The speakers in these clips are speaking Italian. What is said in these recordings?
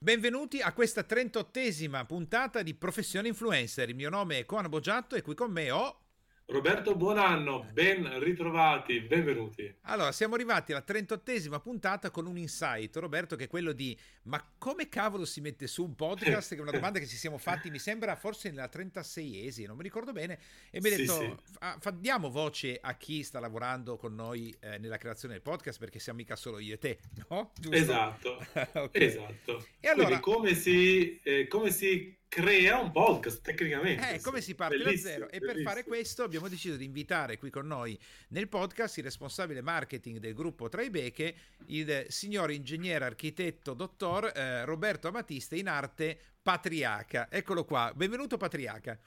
Benvenuti a questa 38esima puntata di Professione Influencer. Il mio nome è Coan Boggiatto e qui con me ho Roberto, buon anno, ben ritrovati, benvenuti. Allora, siamo arrivati alla 38esima puntata con un insight, Roberto, che è quello di ma come cavolo si mette su un podcast? Che è una domanda che ci siamo fatti, mi sembra forse nella 36esima, non mi ricordo bene, e mi ha detto, sì, sì. diamo voce a chi sta lavorando con noi eh, nella creazione del podcast, perché siamo mica solo io e te, no? Giusto? Esatto, okay. esatto. E allora... Quindi come si, eh, come si crea un podcast tecnicamente. Eh, come si parte da zero? E per fare questo abbiamo deciso di invitare qui con noi nel podcast il responsabile marketing del gruppo Traibeche, il signor ingegnere architetto dottor eh, Roberto Amatista, in arte Patriaca. Eccolo qua, benvenuto Patriaca.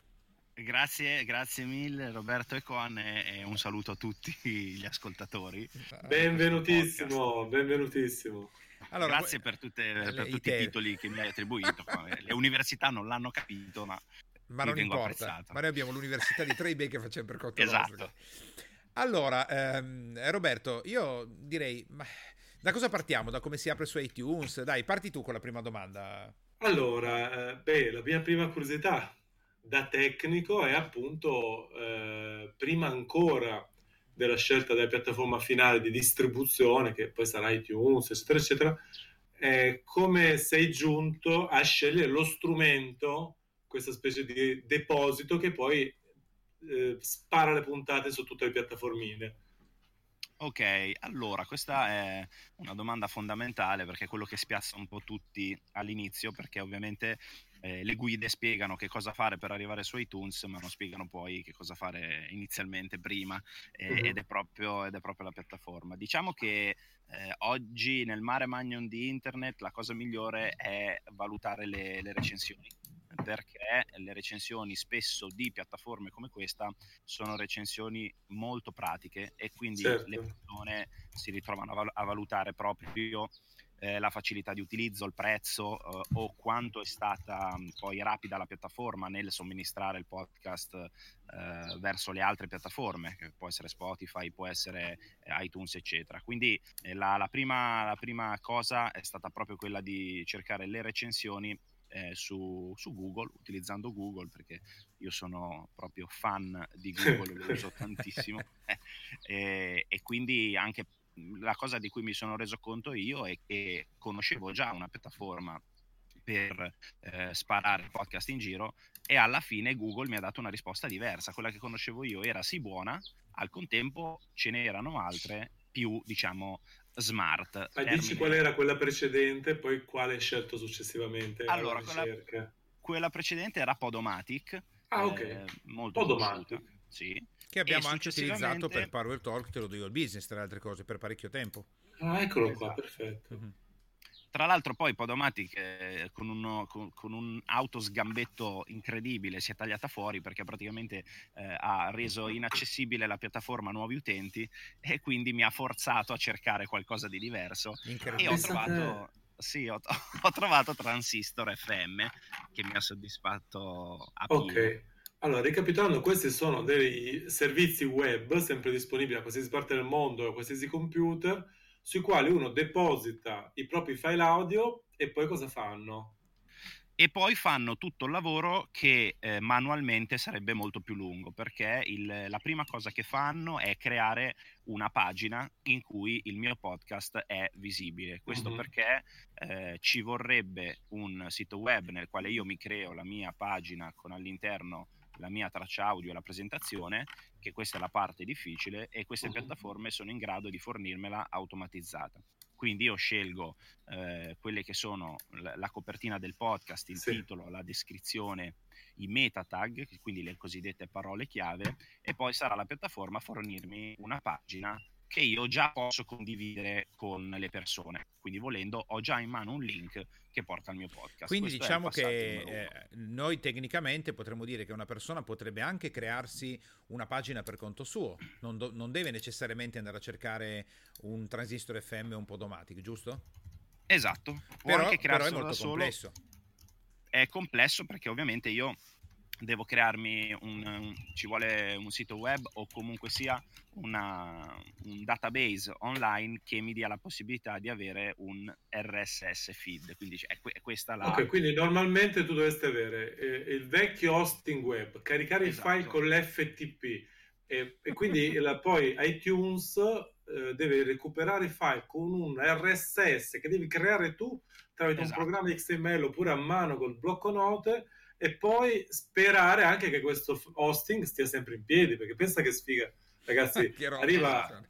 Grazie, grazie mille Roberto e Coan e un saluto a tutti gli ascoltatori. Benvenutissimo, benvenutissimo. Allora, Grazie per, tutte, per tutti i titoli che mi hai attribuito. Le università non l'hanno capito, ma, ma non importa. Ma noi abbiamo l'università di Bay che facciamo per conto esatto. nostro. Allora, ehm, Roberto, io direi, ma da cosa partiamo? Da come si apre su iTunes? Dai, parti tu con la prima domanda. Allora, eh, beh, la mia prima curiosità da tecnico è appunto, eh, prima ancora della scelta della piattaforma finale di distribuzione, che poi sarà iTunes, eccetera, eccetera, eh, come sei giunto a scegliere lo strumento, questa specie di deposito che poi eh, spara le puntate su tutte le piattaformine. Ok, allora questa è una domanda fondamentale perché è quello che spiazza un po' tutti all'inizio, perché ovviamente eh, le guide spiegano che cosa fare per arrivare su iTunes, ma non spiegano poi che cosa fare inizialmente prima eh, uh-huh. ed, è proprio, ed, è proprio, la piattaforma. Diciamo che eh, oggi nel mare magnon di internet la cosa migliore è valutare le, le recensioni perché le recensioni spesso di piattaforme come questa sono recensioni molto pratiche e quindi certo. le persone si ritrovano a valutare proprio eh, la facilità di utilizzo, il prezzo eh, o quanto è stata mh, poi rapida la piattaforma nel somministrare il podcast eh, verso le altre piattaforme, che può essere Spotify, può essere eh, iTunes, eccetera. Quindi eh, la, la, prima, la prima cosa è stata proprio quella di cercare le recensioni eh, su, su, Google, utilizzando Google, perché io sono proprio fan di Google, lo uso tantissimo, e, e, quindi anche la cosa di cui mi sono reso conto io è che conoscevo già una piattaforma per eh, sparare podcast in giro e alla fine Google mi ha dato una risposta diversa. Quella che conoscevo io era sì buona, al contempo ce n'erano altre più, diciamo, smart. Ma dici qual era quella precedente, poi quale hai scelto successivamente? Allora, quella, quella, precedente era Podomatic. Ah, ok. Eh, molto Podomatic. Sì che abbiamo anche utilizzato per Power Talk, te lo dico il business, tra le altre cose, per parecchio tempo. Ah, eccolo esatto. qua, perfetto. Mm-hmm. Tra l'altro poi Podomatic eh, con, uno, con, con, un autosgambetto incredibile si è tagliata fuori perché praticamente eh, ha reso inaccessibile la piattaforma a nuovi utenti e quindi mi ha forzato a cercare qualcosa di diverso e ho trovato, sì, ho, ho trovato Transistor FM che mi ha soddisfatto a pieno. Ok. Allora, ricapitolando, questi sono dei servizi web sempre disponibili a qualsiasi parte del mondo, a qualsiasi computer, sui quali uno deposita i propri file audio e poi cosa fanno? E poi fanno tutto il lavoro che eh, manualmente sarebbe molto più lungo, perché il, la prima cosa che fanno è creare una pagina in cui il mio podcast è visibile. Questo mm-hmm. perché eh, ci vorrebbe un sito web nel quale io mi creo la mia pagina con all'interno la mia traccia audio e la presentazione, che questa è la parte difficile e queste piattaforme sono in grado di fornirmela automatizzata. Quindi io scelgo eh, quelle che sono la, la, copertina del podcast, il sì. titolo, la descrizione, i meta tag, quindi le cosiddette parole chiave, e poi sarà la piattaforma a fornirmi una pagina che io già posso condividere con le persone. Quindi volendo ho già in mano un link che porta al mio podcast. Quindi Questo diciamo che eh, noi tecnicamente potremmo dire che una persona potrebbe anche crearsi una pagina per conto suo, non, do- non deve necessariamente andare a cercare un transistor FM o un podomatic, giusto? Esatto, può però, anche però è molto complesso. È complesso perché ovviamente io devo crearmi un, un, ci vuole un sito web o comunque sia una, un database online che mi dia la possibilità di avere un RSS feed quindi è, è questa la ok quindi normalmente tu dovresti avere eh, il vecchio hosting web caricare esatto. i file con l'FTP e, e quindi la, poi iTunes eh, deve recuperare i file con un RSS che devi creare tu tramite esatto. un programma XML oppure a mano col blocco note e poi sperare anche che questo hosting stia sempre in piedi, perché pensa che sfiga, ragazzi, arriva,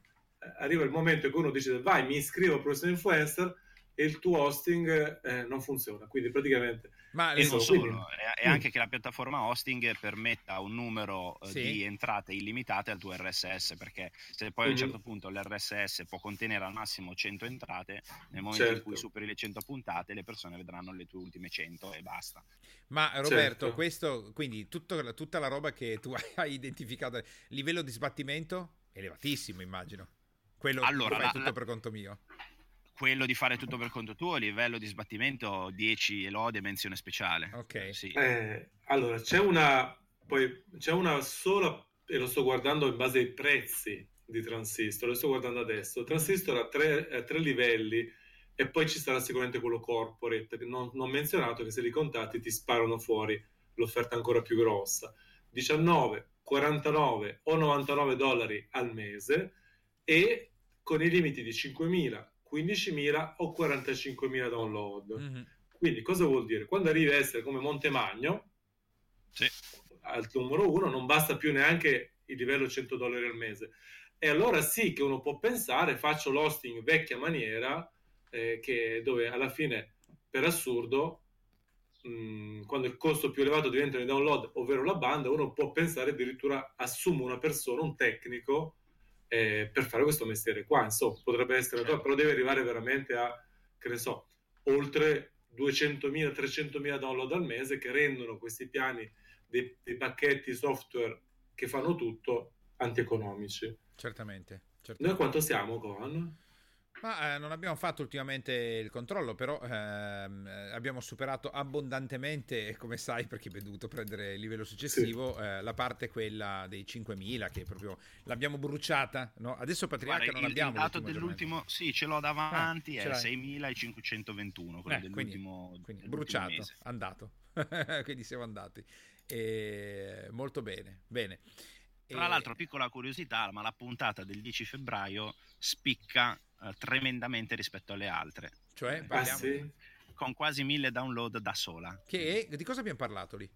arriva, il momento in cui uno dice vai, mi iscrivo al prossimo influencer e il tuo hosting eh, non funziona, quindi praticamente ma e non solo, è, anche che la piattaforma hosting permetta un numero eh, sì. di entrate illimitate al tuo RSS, perché se poi a un certo punto l'RSS può contenere al massimo 100 entrate, nel momento certo. in cui superi le 100 puntate, le persone vedranno le tue ultime 100 e basta. Ma Roberto, certo. questo, quindi tutto, tutta la roba che tu hai identificato, livello di sbattimento elevatissimo, immagino. Quello allora, fai la, tutto la... per conto mio quello di fare tutto per conto tuo, livello di sbattimento 10 lode menzione speciale. Ok. Sì. Eh, allora, c'è una, poi, c'è una sola, e lo sto guardando in base ai prezzi di transistor, lo sto guardando adesso. Transistor ha tre, eh, tre livelli e poi ci sarà sicuramente quello corporate, che non, non menzionato, che se li contatti ti sparano fuori l'offerta ancora più grossa. 19, 49 o 99 dollari al mese e con i limiti di 5.000, 15.000 o 45.000 download. Mm-hmm. Quindi cosa vuol dire? Quando arrivi a essere come Montemagno, sì. al numero uno, non basta più neanche il livello 100 dollari al mese. E allora sì che uno può pensare, faccio l'hosting vecchia maniera, eh, che, dove alla fine, per assurdo, mh, mm, quando il costo più elevato diventano i download, ovvero la banda, uno può pensare addirittura assumo una persona, un tecnico, eh, per fare questo mestiere qua. Insomma, potrebbe essere, certo. però deve arrivare veramente a, che ne so, oltre 200.000, 300.000 download al mese che rendono questi piani dei, dei pacchetti software che fanno tutto antieconomici. Certamente, certamente. Noi quanto siamo con? Ma eh, non abbiamo fatto ultimamente il controllo, però ehm, eh, abbiamo superato abbondantemente, come sai, perché abbiamo dovuto prendere il livello successivo, sì. eh, la parte quella dei 5.000 che proprio l'abbiamo bruciata. No? Adesso Patriarca Guarda, non il, abbiamo. Il dato dell'ultimo, sì, ce l'ho davanti, ah, è 6.521, quello eh, dell'ultimo. Quindi, quindi bruciato, mese. andato. quindi siamo andati. E molto bene, bene. Tra l'altro, piccola curiosità, ma la puntata del 10 febbraio spicca uh, tremendamente rispetto alle altre. Cioè, ah, parliamo... ah, sì? con quasi mille download da sola. Che di cosa abbiamo parlato lì?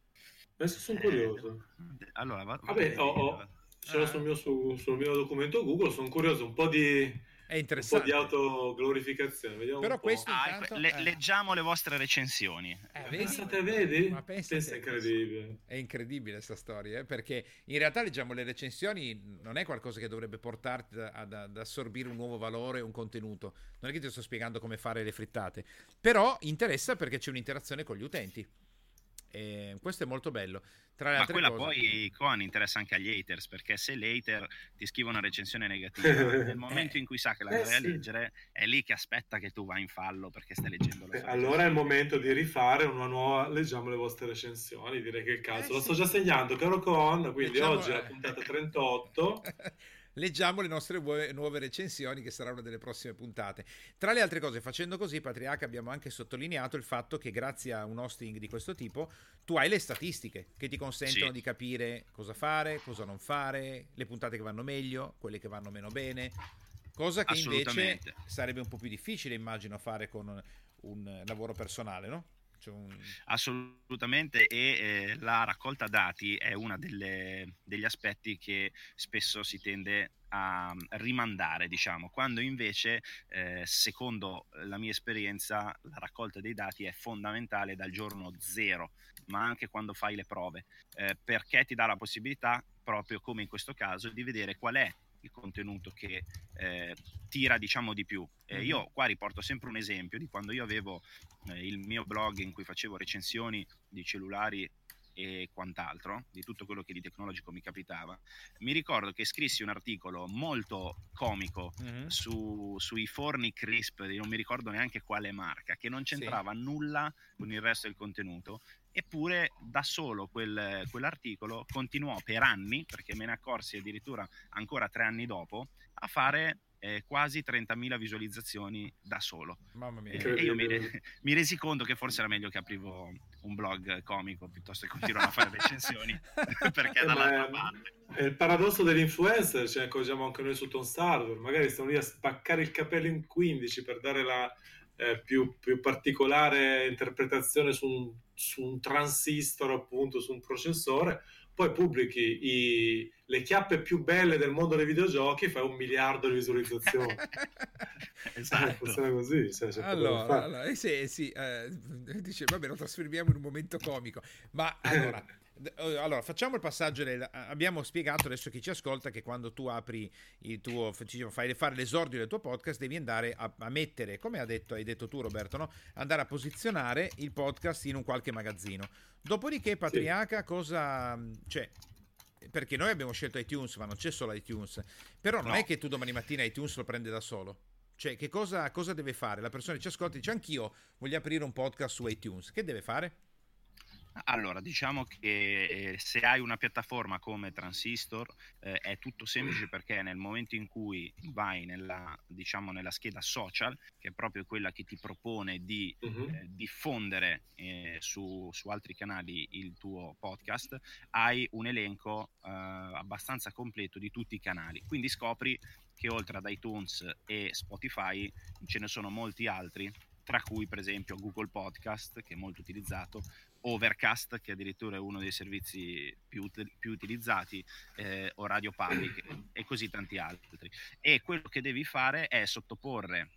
Adesso sono curioso. Eh, allora, va, vabbè, ho, ho, ce l'ho ah. sul, mio, su, sul mio documento Google, sono curioso, un po' di è interessante. Un po' di autoglorificazione. Vediamo Però questo ah, intanto, le, eh. leggiamo le vostre recensioni. Eh, vedi? Pensate, vedi? Ma pensate, Pensa incredibile. È incredibile questa storia, eh? perché in realtà leggiamo le recensioni, non è qualcosa che dovrebbe portarti ad, ad assorbire un nuovo valore, un contenuto. Non è che ti sto spiegando come fare le frittate. Però interessa perché c'è un'interazione con gli utenti. E questo è molto bello. Tra le Ma quella cose... poi Coan interessa anche agli haters perché se l'hater ti scrive una recensione negativa nel momento in cui sa che la eh, vai a leggere è lì che aspetta che tu vai in fallo perché stai leggendo la sua allora è il momento di rifare una nuova leggiamo le vostre recensioni direi che è il caso eh, lo sto già segnando caro Coan quindi leggiamo... oggi è la puntata 38 leggiamo le nostre nuove recensioni che saranno delle prossime puntate. Tra le altre cose, facendo così, Patriarca, abbiamo anche sottolineato il fatto che grazie a un hosting di questo tipo tu hai le statistiche che ti consentono sì. di capire cosa fare, cosa non fare, le puntate che vanno meglio, quelle che vanno meno bene. Cosa che invece sarebbe un po' più difficile, immagino, fare con un lavoro personale, no? Un... Assolutamente, e eh, la raccolta dati è uno degli aspetti che spesso si tende a rimandare, diciamo, quando invece, eh, secondo la mia esperienza, la raccolta dei dati è fondamentale dal giorno zero, ma anche quando fai le prove, eh, perché ti dà la possibilità, proprio come in questo caso, di vedere qual è il contenuto che eh, tira diciamo di più. Eh, io qua riporto sempre un esempio di quando io avevo eh, il mio blog in cui facevo recensioni di cellulari e quant'altro, di tutto quello che di tecnologico mi capitava, mi ricordo che scrissi un articolo molto comico mm-hmm. su, sui forni crisp, non mi ricordo neanche quale marca, che non c'entrava sì. nulla con il resto del contenuto, eppure da solo quel, quell'articolo continuò per anni, perché me ne accorsi addirittura ancora tre anni dopo, a fare eh, quasi 30.000 visualizzazioni da solo. Mamma mia. Eh, e io mi, re- mi, resi conto che forse era meglio che aprivo un blog comico piuttosto che continuare a fare recensioni, perché eh, dall'altra parte. È il paradosso dell'influencer, ce ne accorgiamo anche noi su Tom Starver, magari stiamo lì a spaccare il capello in 15 per dare la eh, più, più, particolare interpretazione su un, su un transistor, appunto, su un processore, poi pubblichi i, le chiappe più belle del mondo dei videogiochi e fai un miliardo di visualizzazioni. esatto. funziona così. Cioè, allora, allora eh sì, sì eh, dice, vabbè, lo trasferiamo in un momento comico. Ma allora, eh, allora, facciamo il passaggio. Del, abbiamo spiegato adesso a chi ci ascolta che quando tu apri il tuo, fai fare l'esordio del tuo podcast, devi andare a, a mettere, come detto, hai detto tu, Roberto, no? andare a posizionare il podcast in un qualche magazzino. Dopodiché, Patriaca, sì. cosa c'è? Perché noi abbiamo scelto iTunes, ma non c'è solo iTunes. Però non no. è che tu domani mattina iTunes lo prende da solo. Cioè, che cosa, cosa deve fare? La persona che ci ascolta dice: Anch'io voglio aprire un podcast su iTunes. Che deve fare? Allora, diciamo che eh, se hai una piattaforma come Transistor eh, è tutto semplice perché nel momento in cui vai nella, diciamo, nella scheda social, che è proprio quella che ti propone di uh-huh. eh, diffondere eh, su, su, altri canali il tuo podcast, hai un elenco eh, abbastanza completo di tutti i canali. Quindi scopri che oltre ad iTunes e Spotify ce ne sono molti altri tra cui per esempio Google Podcast, che è molto utilizzato, Overcast, che addirittura è uno dei servizi più, più utilizzati, eh, o Radio Public e così tanti altri. E quello che devi fare è sottoporre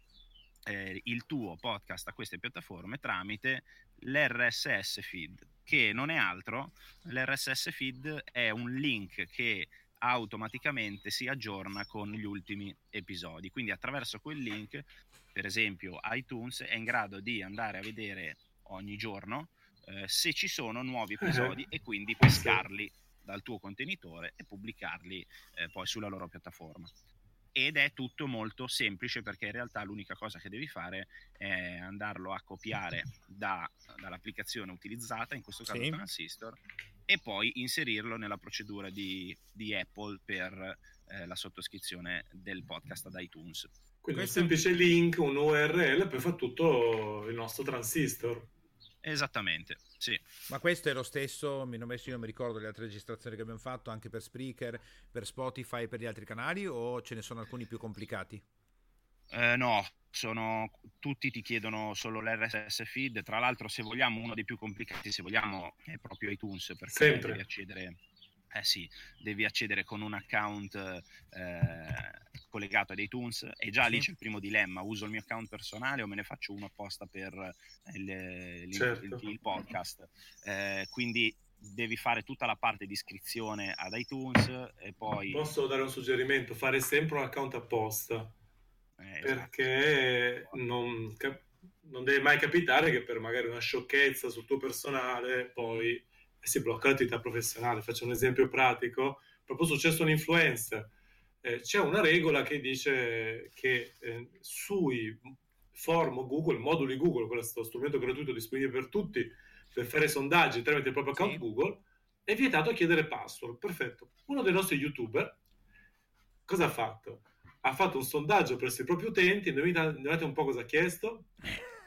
eh, il tuo podcast a queste piattaforme tramite l'RSS feed, che non è altro, l'RSS feed è un link che automaticamente si aggiorna con gli ultimi episodi. Quindi attraverso quel link, per esempio iTunes, è in grado di andare a vedere ogni giorno eh, se ci sono nuovi episodi uh-huh. e quindi pescarli dal tuo contenitore e pubblicarli eh, poi sulla loro piattaforma. Ed è tutto molto semplice perché in realtà l'unica cosa che devi fare è andarlo a copiare da, dall'applicazione utilizzata, in questo caso sì. Transistor, e poi inserirlo nella procedura di, di Apple per eh, la sottoscrizione del podcast ad iTunes. Quindi un semplice link, un URL, poi fa tutto il nostro transistor. Esattamente, sì. Ma questo è lo stesso, mi, messo, io non mi ricordo le altre registrazioni che abbiamo fatto, anche per Spreaker, per Spotify, per gli altri canali, o ce ne sono alcuni più complicati? Eh, no, sono, tutti ti chiedono solo l'RSS feed, tra l'altro se vogliamo uno dei più complicati, se vogliamo, è proprio iTunes, perché Sempre. devi accedere eh sì, devi accedere con un account eh, collegato ad iTunes e già sì. lì c'è il primo dilemma, uso il mio account personale o me ne faccio uno apposta per il, il, certo. il, il podcast. Eh, quindi devi fare tutta la parte di iscrizione ad iTunes e poi... Posso dare un suggerimento? Fare sempre un account apposta. Eh, esatto. perché non, non deve mai capitare che per magari una sciocchezza sul tuo personale poi si blocca l'attività professionale. Faccio un esempio pratico, proprio successo un influencer. Eh, c'è una regola che dice che eh, sui form Google, moduli Google, questo strumento gratuito disponibile per tutti, per fare sondaggi tramite il proprio account sì. Google, è vietato chiedere password. Perfetto. Uno dei nostri youtuber cosa ha fatto? Ha fatto un sondaggio presso i propri utenti, indovinate un po' cosa ha chiesto?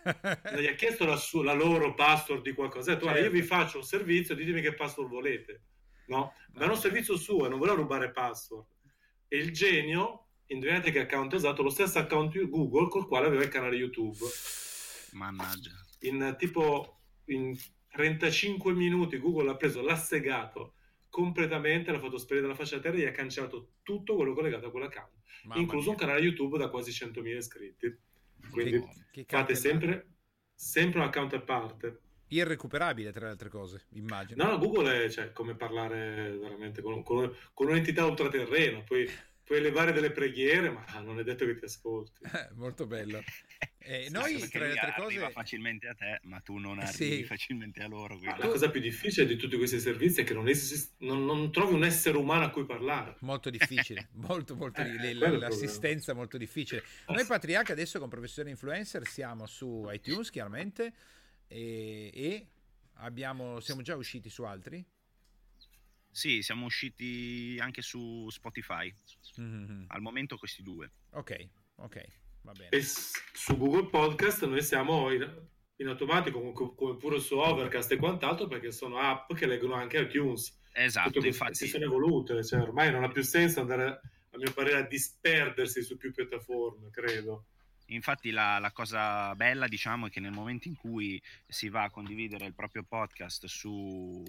gli ha chiesto la, su- la, loro password di qualcosa. Ha detto, certo. io vi certo. faccio un servizio, ditemi che password volete. No? Ma è un servizio suo, non voleva rubare password. E il genio, indovinate che account ha usato? Lo stesso account Google col quale aveva il canale YouTube. Mannaggia. In tipo in 35 minuti Google l'ha preso, l'ha segato completamente, l'ha fatto sparire dalla faccia della terra e ha cancellato tutto quello collegato a quell'account, Mamma incluso mia. un canale YouTube da quasi 100.000 iscritti. Quindi che, che fate sempre, sempre un account a parte. Irrecuperabile tra le altre cose, immagino. No, no Google è cioè, come parlare veramente con, con, con un'entità ultraterrena. Poi puoi elevare delle preghiere, ma non è detto che ti ascolti. Molto bello. Eh, noi tra le altre cose facilmente a te, ma tu non arrivi sì. facilmente a loro. Quindi... La cosa più difficile di tutti questi servizi è che non, esist- non, non trovi un essere umano a cui parlare. Molto difficile, molto, molto eh, l'assistenza è molto difficile. Noi Patriarca adesso con Professione Influencer siamo su iTunes chiaramente e, e abbiamo, siamo già usciti su altri? Sì, siamo usciti anche su Spotify. Mm-hmm. Al momento questi due. Ok, ok, va bene. E su Google Podcast noi siamo in, in automatico come, come, pure su Overcast e quant'altro perché sono app che leggono anche iTunes. Esatto, infatti. Si sono evolute, cioè ormai non ha più senso andare, a mio parere, a disperdersi su più piattaforme, credo. Infatti la, la, cosa bella diciamo è che nel momento in cui si va a condividere il proprio podcast su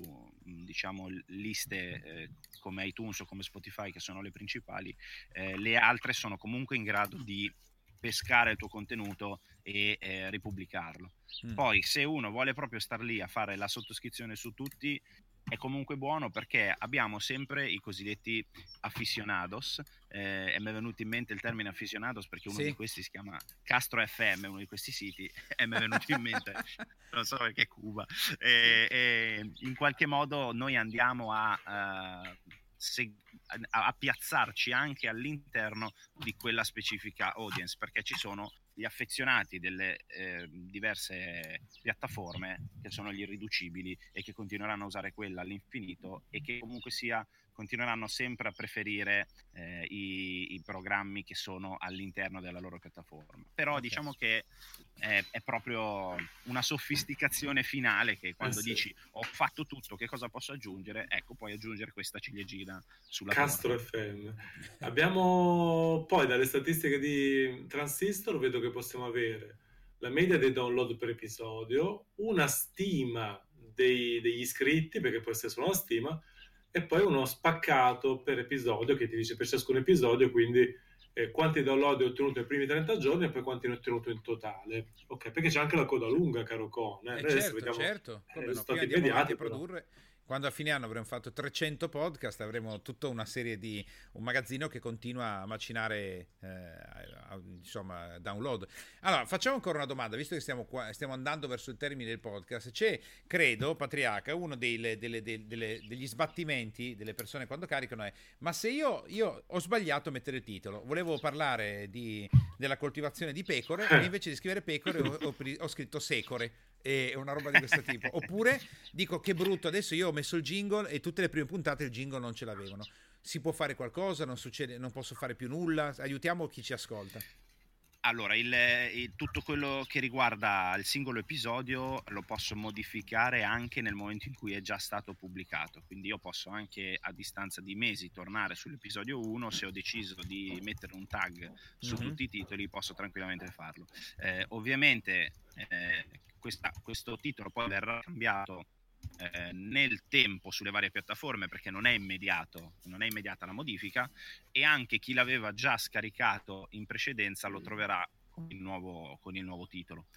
diciamo, liste eh, come iTunes o come Spotify che sono le principali, eh, le altre sono comunque in grado di pescare il tuo contenuto e eh, ripubblicarlo. Mm. Poi se uno vuole proprio star lì a fare la sottoscrizione su tutti, è comunque buono perché abbiamo sempre i cosiddetti aficionados. Eh, mi è venuto in mente il termine aficionados perché uno sì. di questi si chiama Castro FM, uno di questi siti, e mi è venuto in mente, non so perché Cuba. E, e in qualche modo noi andiamo a. Uh, se, a, a piazzarci anche all'interno di quella specifica audience perché ci sono gli affezionati delle eh, diverse piattaforme che sono gli irriducibili e che continueranno a usare quella all'infinito e che comunque sia continueranno sempre a preferire eh, i, i, programmi che sono all'interno della loro piattaforma. Però okay. diciamo che è, è, proprio una sofisticazione finale che quando eh sì. dici ho fatto tutto, che cosa posso aggiungere? Ecco, puoi aggiungere questa ciliegina sulla Castro porta. FM. Abbiamo poi dalle statistiche di Transistor, vedo che possiamo avere la media dei download per episodio, una stima dei, degli iscritti, perché può essere solo una stima, e poi uno spaccato per episodio che ti dice per ciascun episodio, quindi eh, quanti download hai ottenuto nei primi 30 giorni e poi quanti ne hai ottenuto in totale. Ok, perché c'è anche la coda lunga, caro Con. Eh? Eh certo, vediamo, certo. Come eh, no, prima andiamo a produrre quando a fine anno avremo fatto 300 podcast avremo tutta una serie di un magazzino che continua a macinare eh, insomma download. Allora facciamo ancora una domanda visto che stiamo, qua, stiamo andando verso il termine del podcast c'è credo Patriarca uno delle, delle, delle, degli sbattimenti delle persone quando caricano è ma se io, io ho sbagliato a mettere il titolo volevo parlare di, della coltivazione di pecore e invece di scrivere pecore ho, ho, ho scritto secore e una roba di questo tipo. Oppure dico che brutto, adesso io ho messo il jingle e tutte le prime puntate il jingle non ce l'avevano. Si può fare qualcosa? Non, succede, non posso fare più nulla? Aiutiamo chi ci ascolta. Allora, il, il, tutto quello che riguarda il singolo episodio lo posso modificare anche nel momento in cui è già stato pubblicato, quindi io posso anche a distanza di mesi tornare sull'episodio 1, se ho deciso di mettere un tag su mm-hmm. tutti i titoli posso tranquillamente farlo. Eh, ovviamente eh, questa, questo titolo poi verrà cambiato eh, nel tempo sulle varie piattaforme perché non è immediato, non è immediata la modifica e anche chi l'aveva già scaricato in precedenza lo troverà con il nuovo, con il nuovo titolo.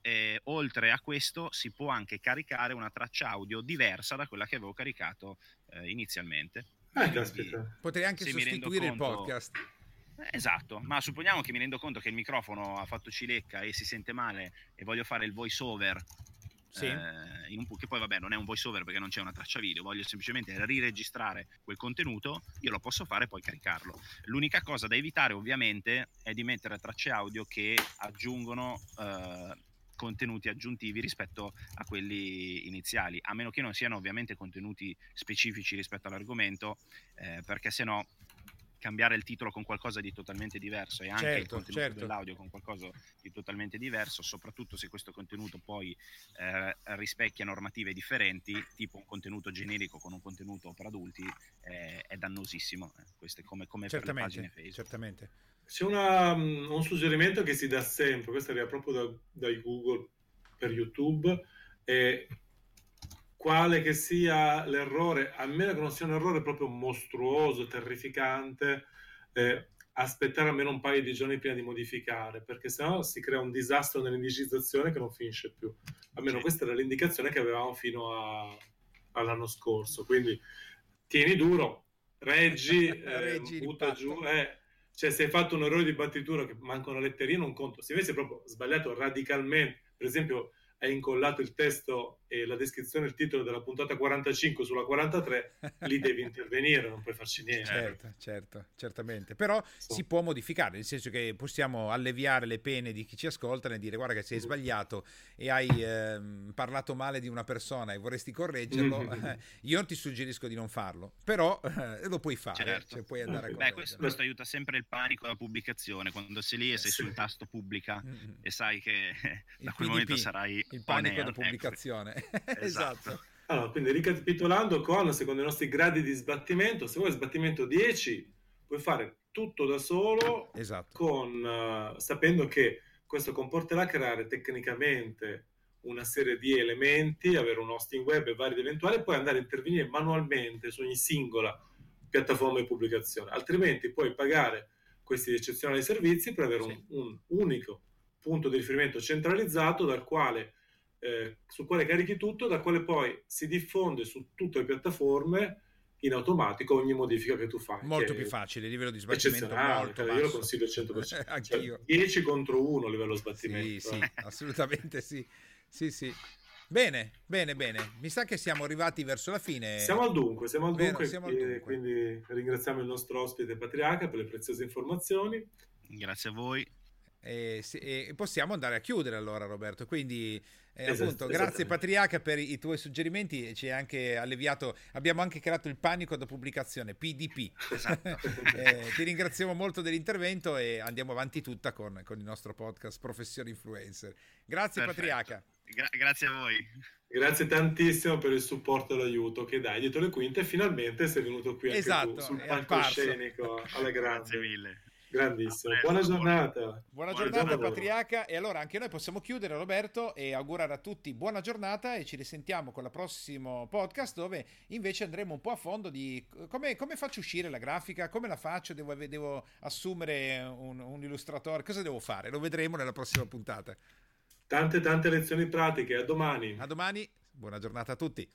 E, oltre a questo si può anche caricare una traccia audio diversa da quella che avevo caricato eh, inizialmente. Ah, Quindi, Potrei anche sostituire conto, il podcast. Esatto, ma supponiamo che mi rendo conto che il microfono ha fatto cilecca e si sente male e voglio fare il voice over. Sì. Eh, un, che poi vabbè non è un voice over perché non c'è una traccia video, voglio semplicemente riregistrare quel contenuto, io lo posso fare e poi caricarlo. L'unica cosa da evitare ovviamente è di mettere tracce audio che aggiungono eh, contenuti aggiuntivi rispetto a quelli iniziali, a meno che non siano ovviamente contenuti specifici rispetto all'argomento, eh, perché se no cambiare il titolo con qualcosa di totalmente diverso e anche certo, il contenuto certo. dell'audio con qualcosa di totalmente diverso, soprattutto se questo contenuto poi eh, rispecchia normative differenti, tipo un contenuto generico con un contenuto per adulti, eh, è dannosissimo. Eh. Questo è come, come per le pagine Facebook. Certamente. C'è una, mm, un suggerimento che si dà sempre, questo arriva proprio da, dai Google per YouTube, e quale che sia l'errore, a meno che non sia un errore proprio mostruoso, terrificante, eh, aspettare almeno un paio di giorni prima di modificare, perché sennò si crea un disastro nell'indicizzazione che non finisce più. Almeno sì. questa era l'indicazione che avevamo fino a, all'anno scorso. Quindi tieni duro, reggi, eh, reggi butta giù, eh, cioè se hai fatto un errore di battitura che manca una letterina, un conto, se invece è proprio sbagliato radicalmente, per esempio hai incollato il testo e la descrizione, il titolo della puntata 45 sulla 43, lì devi intervenire, non puoi farci niente. Certo, certo, certamente. Però so. si può modificare, nel senso che possiamo alleviare le pene di chi ci ascolta e dire guarda che sei mm. sbagliato e hai eh, parlato male di una persona e vorresti correggerlo, mm-hmm. io ti suggerisco di non farlo, però eh, lo puoi fare, certo. cioè puoi andare a Beh, questo, questo, aiuta sempre il panico alla pubblicazione, quando sei lì e sei sul tasto pubblica mm-hmm. e sai che da quel PDP, momento sarai il panico da ecco. pubblicazione. esatto. esatto. Allora, quindi ricapitolando con, secondo i nostri gradi di sbattimento, se vuoi sbattimento 10, puoi fare tutto da solo, esatto. con, uh, sapendo che questo comporterà creare tecnicamente una serie di elementi, avere un hosting web e vari eventuali, e poi andare a intervenire manualmente su ogni singola piattaforma di pubblicazione. Altrimenti puoi pagare questi eccezionali servizi per avere sì. un, un unico punto di riferimento centralizzato dal quale eh, sul quale carichi tutto, da quale poi si diffonde su tutte le piattaforme in automatico ogni modifica che tu fai. Molto più facile, a livello di sbattimento molto Io lo consiglio al 100%. Anch'io. Cioè, 10 contro 1 a livello sbattimento. Sì, sì, assolutamente sì. Sì, sì. Bene, bene, bene. Mi sa che siamo arrivati verso la fine. Siamo al dunque, siamo al dunque, siamo al dunque. quindi ringraziamo il nostro ospite Patriarca per le preziose informazioni. Grazie a voi. E, e possiamo andare a chiudere allora Roberto, quindi eh, esatto, appunto, grazie Patriarca per i tuoi suggerimenti, ci hai anche alleviato, abbiamo anche creato il panico da pubblicazione, PDP. Esatto. eh, ti ringraziamo molto dell'intervento e andiamo avanti tutta con, con il nostro podcast Professione Influencer. Grazie Perfetto. Patriarca. Gra- grazie a voi. Grazie tantissimo per il supporto e l'aiuto che dai dietro le quinte. Finalmente sei venuto qui anche esatto, tu sul palcoscenico. Alla grande. Grazie mille. Grandissimo, buona giornata. Buona, buona giornata, giornata Patriarca. E allora anche noi possiamo chiudere, Roberto, e augurare a tutti buona giornata e ci risentiamo con il prossimo podcast dove invece andremo un po' a fondo di come, come faccio uscire la grafica, come la faccio, devo, devo assumere un, un illustratore, cosa devo fare? Lo vedremo nella prossima puntata. Tante tante lezioni pratiche, a domani. A domani, buona giornata a tutti.